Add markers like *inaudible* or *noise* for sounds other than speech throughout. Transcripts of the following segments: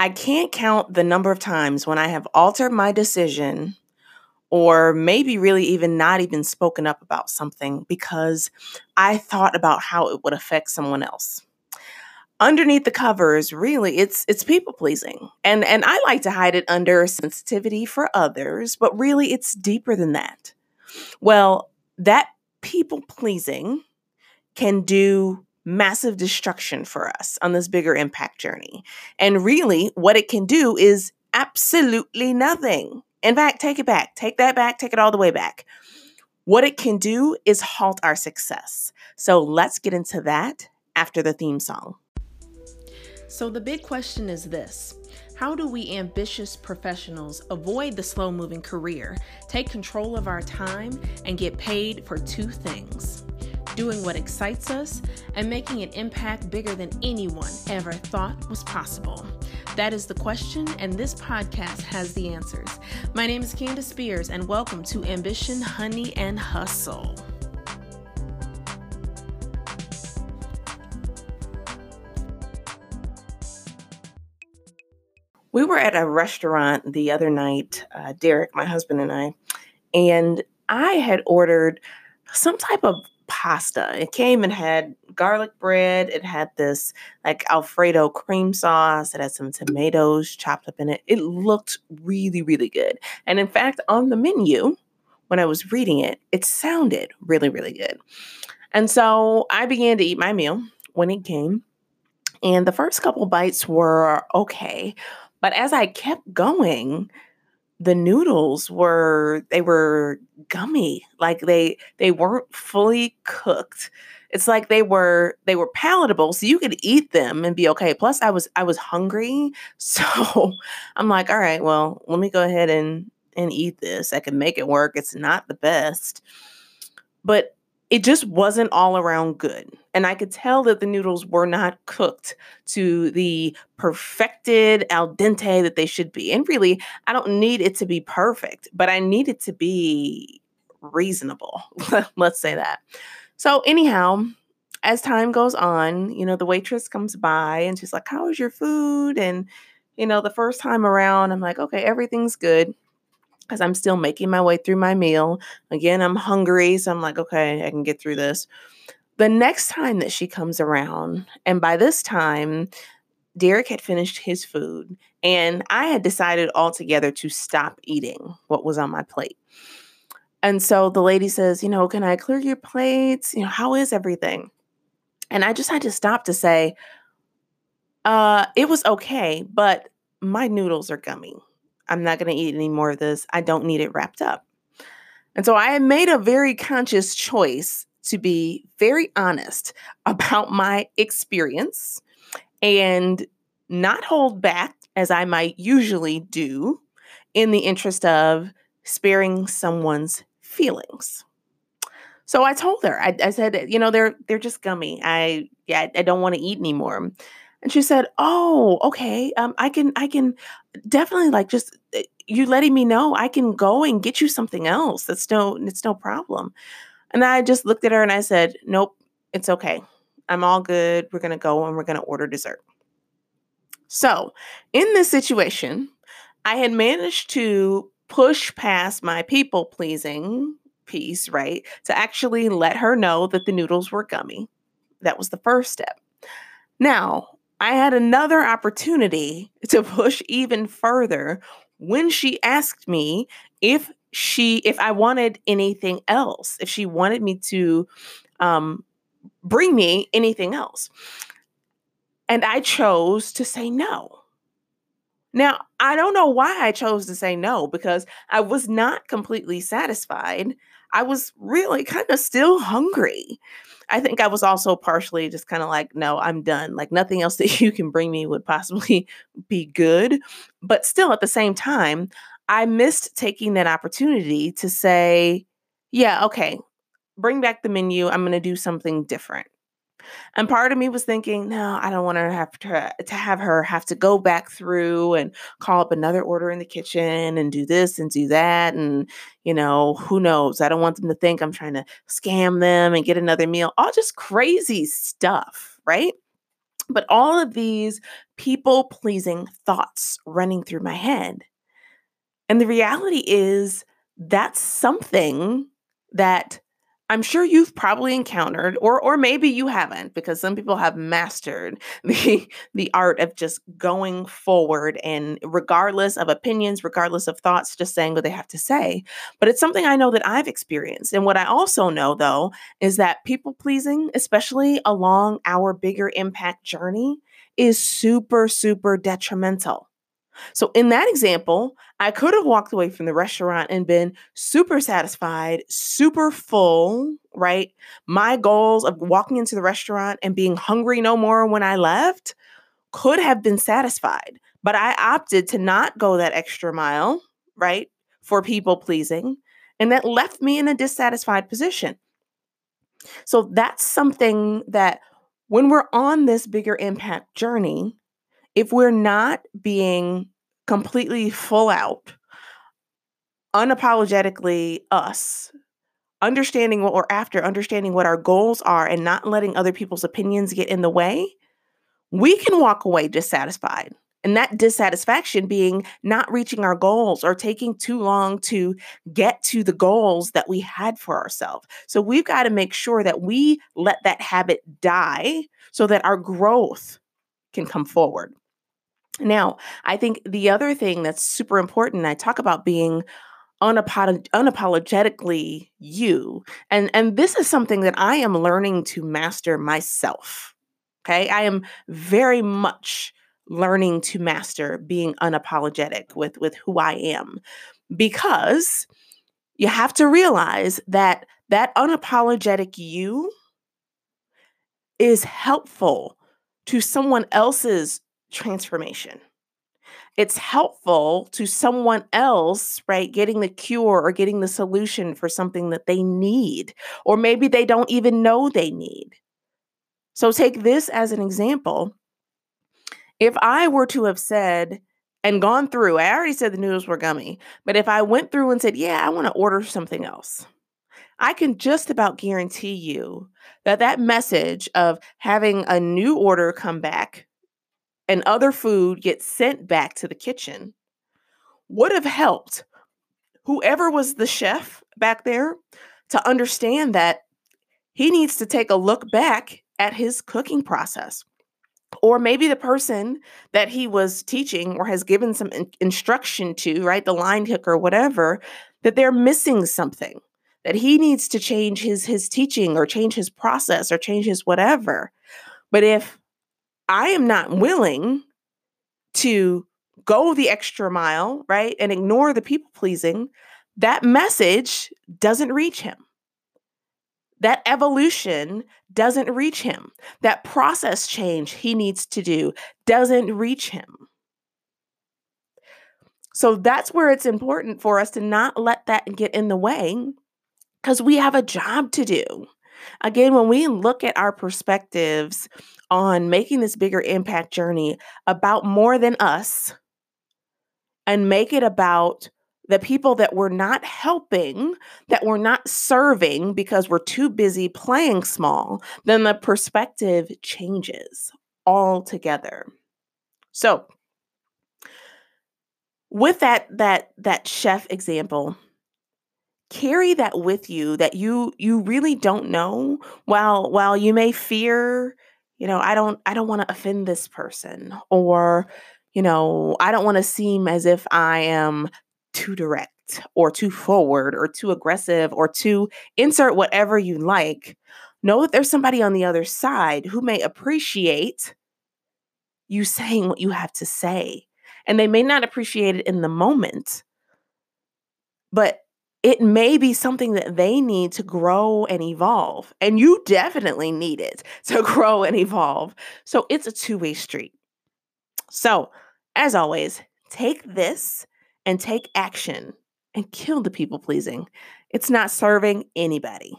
I can't count the number of times when I have altered my decision or maybe really even not even spoken up about something because I thought about how it would affect someone else. Underneath the covers, really, it's it's people pleasing. And and I like to hide it under sensitivity for others, but really it's deeper than that. Well, that people pleasing can do massive destruction for us on this bigger impact journey. And really, what it can do is absolutely nothing. In fact, take it back. Take that back. Take it all the way back. What it can do is halt our success. So let's get into that after the theme song. So, the big question is this How do we ambitious professionals avoid the slow moving career, take control of our time, and get paid for two things? Doing what excites us, and making an impact bigger than anyone ever thought was possible? That is the question, and this podcast has the answers. My name is Candace Spears, and welcome to Ambition, Honey, and Hustle. We were at a restaurant the other night, uh, Derek, my husband, and I, and I had ordered some type of pasta. It came and had garlic bread. It had this like Alfredo cream sauce. It had some tomatoes chopped up in it. It looked really, really good. And in fact, on the menu, when I was reading it, it sounded really, really good. And so I began to eat my meal when it came. And the first couple bites were okay. But as I kept going, the noodles were they were gummy like they they weren't fully cooked. It's like they were they were palatable so you could eat them and be okay. Plus i was i was hungry *laughs* so i'm like all right well let me go ahead and and eat this. I can make it work. It's not the best. But it just wasn't all around good. And I could tell that the noodles were not cooked to the perfected al dente that they should be. And really, I don't need it to be perfect, but I need it to be reasonable. *laughs* Let's say that. So, anyhow, as time goes on, you know, the waitress comes by and she's like, How is your food? And, you know, the first time around, I'm like, Okay, everything's good because I'm still making my way through my meal. Again, I'm hungry, so I'm like, okay, I can get through this. The next time that she comes around, and by this time, Derek had finished his food, and I had decided altogether to stop eating what was on my plate. And so the lady says, You know, can I clear your plates? You know, how is everything? And I just had to stop to say, uh, it was okay, but my noodles are gummy. I'm not going to eat any more of this. I don't need it wrapped up. And so I made a very conscious choice to be very honest *laughs* about my experience and not hold back as I might usually do in the interest of sparing someone's feelings. So I told her, I, I said, you know, they're they're just gummy. I yeah, I don't want to eat anymore. And she said, "Oh, okay. Um, I can, I can definitely like just eh, you letting me know. I can go and get you something else. That's no, it's no problem." And I just looked at her and I said, "Nope, it's okay. I'm all good. We're gonna go and we're gonna order dessert." So, in this situation, I had managed to push past my people pleasing piece, right, to actually let her know that the noodles were gummy. That was the first step. Now, I had another opportunity to push even further when she asked me if she if I wanted anything else, if she wanted me to um, bring me anything else. And I chose to say no. Now, I don't know why I chose to say no because I was not completely satisfied. I was really kind of still hungry. I think I was also partially just kind of like, no, I'm done. Like nothing else that *laughs* you can bring me would possibly *laughs* be good. But still, at the same time, I missed taking that opportunity to say, yeah, okay, bring back the menu. I'm going to do something different. And part of me was thinking, no, I don't want to have to, to have her have to go back through and call up another order in the kitchen and do this and do that. And, you know, who knows? I don't want them to think I'm trying to scam them and get another meal. All just crazy stuff, right? But all of these people pleasing thoughts running through my head. And the reality is, that's something that I'm sure you've probably encountered, or or maybe you haven't, because some people have mastered *laughs* the the art of just going forward and regardless of opinions, regardless of thoughts, just saying what they have to say. But it's something I know that I've experienced. And what I also know though is that people pleasing, especially along our bigger impact journey, is super, super detrimental. So, in that example, I could have walked away from the restaurant and been super satisfied, super full, right? My goals of walking into the restaurant and being hungry no more when I left could have been satisfied, but I opted to not go that extra mile, right? For people pleasing. And that left me in a dissatisfied position. So, that's something that when we're on this bigger impact journey, if we're not being completely full out, unapologetically us, understanding what we're after, understanding what our goals are, and not letting other people's opinions get in the way, we can walk away dissatisfied. And that dissatisfaction being not reaching our goals or taking too long to get to the goals that we had for ourselves. So we've got to make sure that we let that habit die so that our growth can come forward. Now, I think the other thing that's super important, I talk about being unapolog- unapologetically you. And and this is something that I am learning to master myself. Okay? I am very much learning to master being unapologetic with with who I am because you have to realize that that unapologetic you is helpful to someone else's transformation. It's helpful to someone else, right? Getting the cure or getting the solution for something that they need, or maybe they don't even know they need. So, take this as an example. If I were to have said and gone through, I already said the noodles were gummy, but if I went through and said, Yeah, I want to order something else, I can just about guarantee you that that message of having a new order come back and other food gets sent back to the kitchen would have helped whoever was the chef back there to understand that he needs to take a look back at his cooking process. Or maybe the person that he was teaching or has given some in- instruction to, right, the line cook or whatever, that they're missing something, that he needs to change his his teaching or change his process or change his whatever. But if I am not willing to go the extra mile, right? And ignore the people pleasing, that message doesn't reach him. That evolution doesn't reach him. That process change he needs to do doesn't reach him. So that's where it's important for us to not let that get in the way because we have a job to do. Again, when we look at our perspectives on making this bigger impact journey about more than us and make it about the people that we're not helping, that we're not serving because we're too busy playing small, then the perspective changes altogether. So, with that that that chef example, carry that with you that you you really don't know while while you may fear you know i don't i don't want to offend this person or you know i don't want to seem as if i am too direct or too forward or too aggressive or too insert whatever you like. Know that there's somebody on the other side who may appreciate you saying what you have to say and they may not appreciate it in the moment but it may be something that they need to grow and evolve. And you definitely need it *laughs* to grow and evolve. So it's a two way street. So, as always, take this and take action and kill the people pleasing. It's not serving anybody.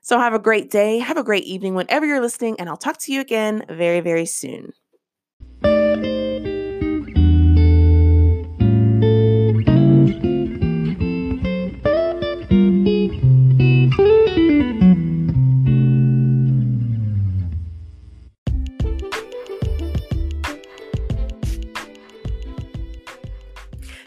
So, have a great day. Have a great evening whenever you're listening. And I'll talk to you again very, very soon.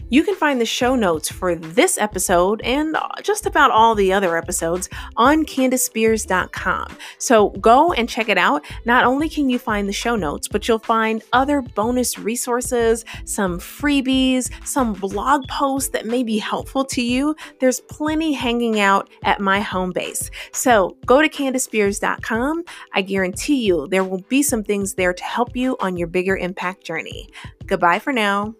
You can find the show notes for this episode and just about all the other episodes on CandiceSpears.com. So go and check it out. Not only can you find the show notes, but you'll find other bonus resources, some freebies, some blog posts that may be helpful to you. There's plenty hanging out at my home base. So go to CandiceSpears.com. I guarantee you there will be some things there to help you on your bigger impact journey. Goodbye for now.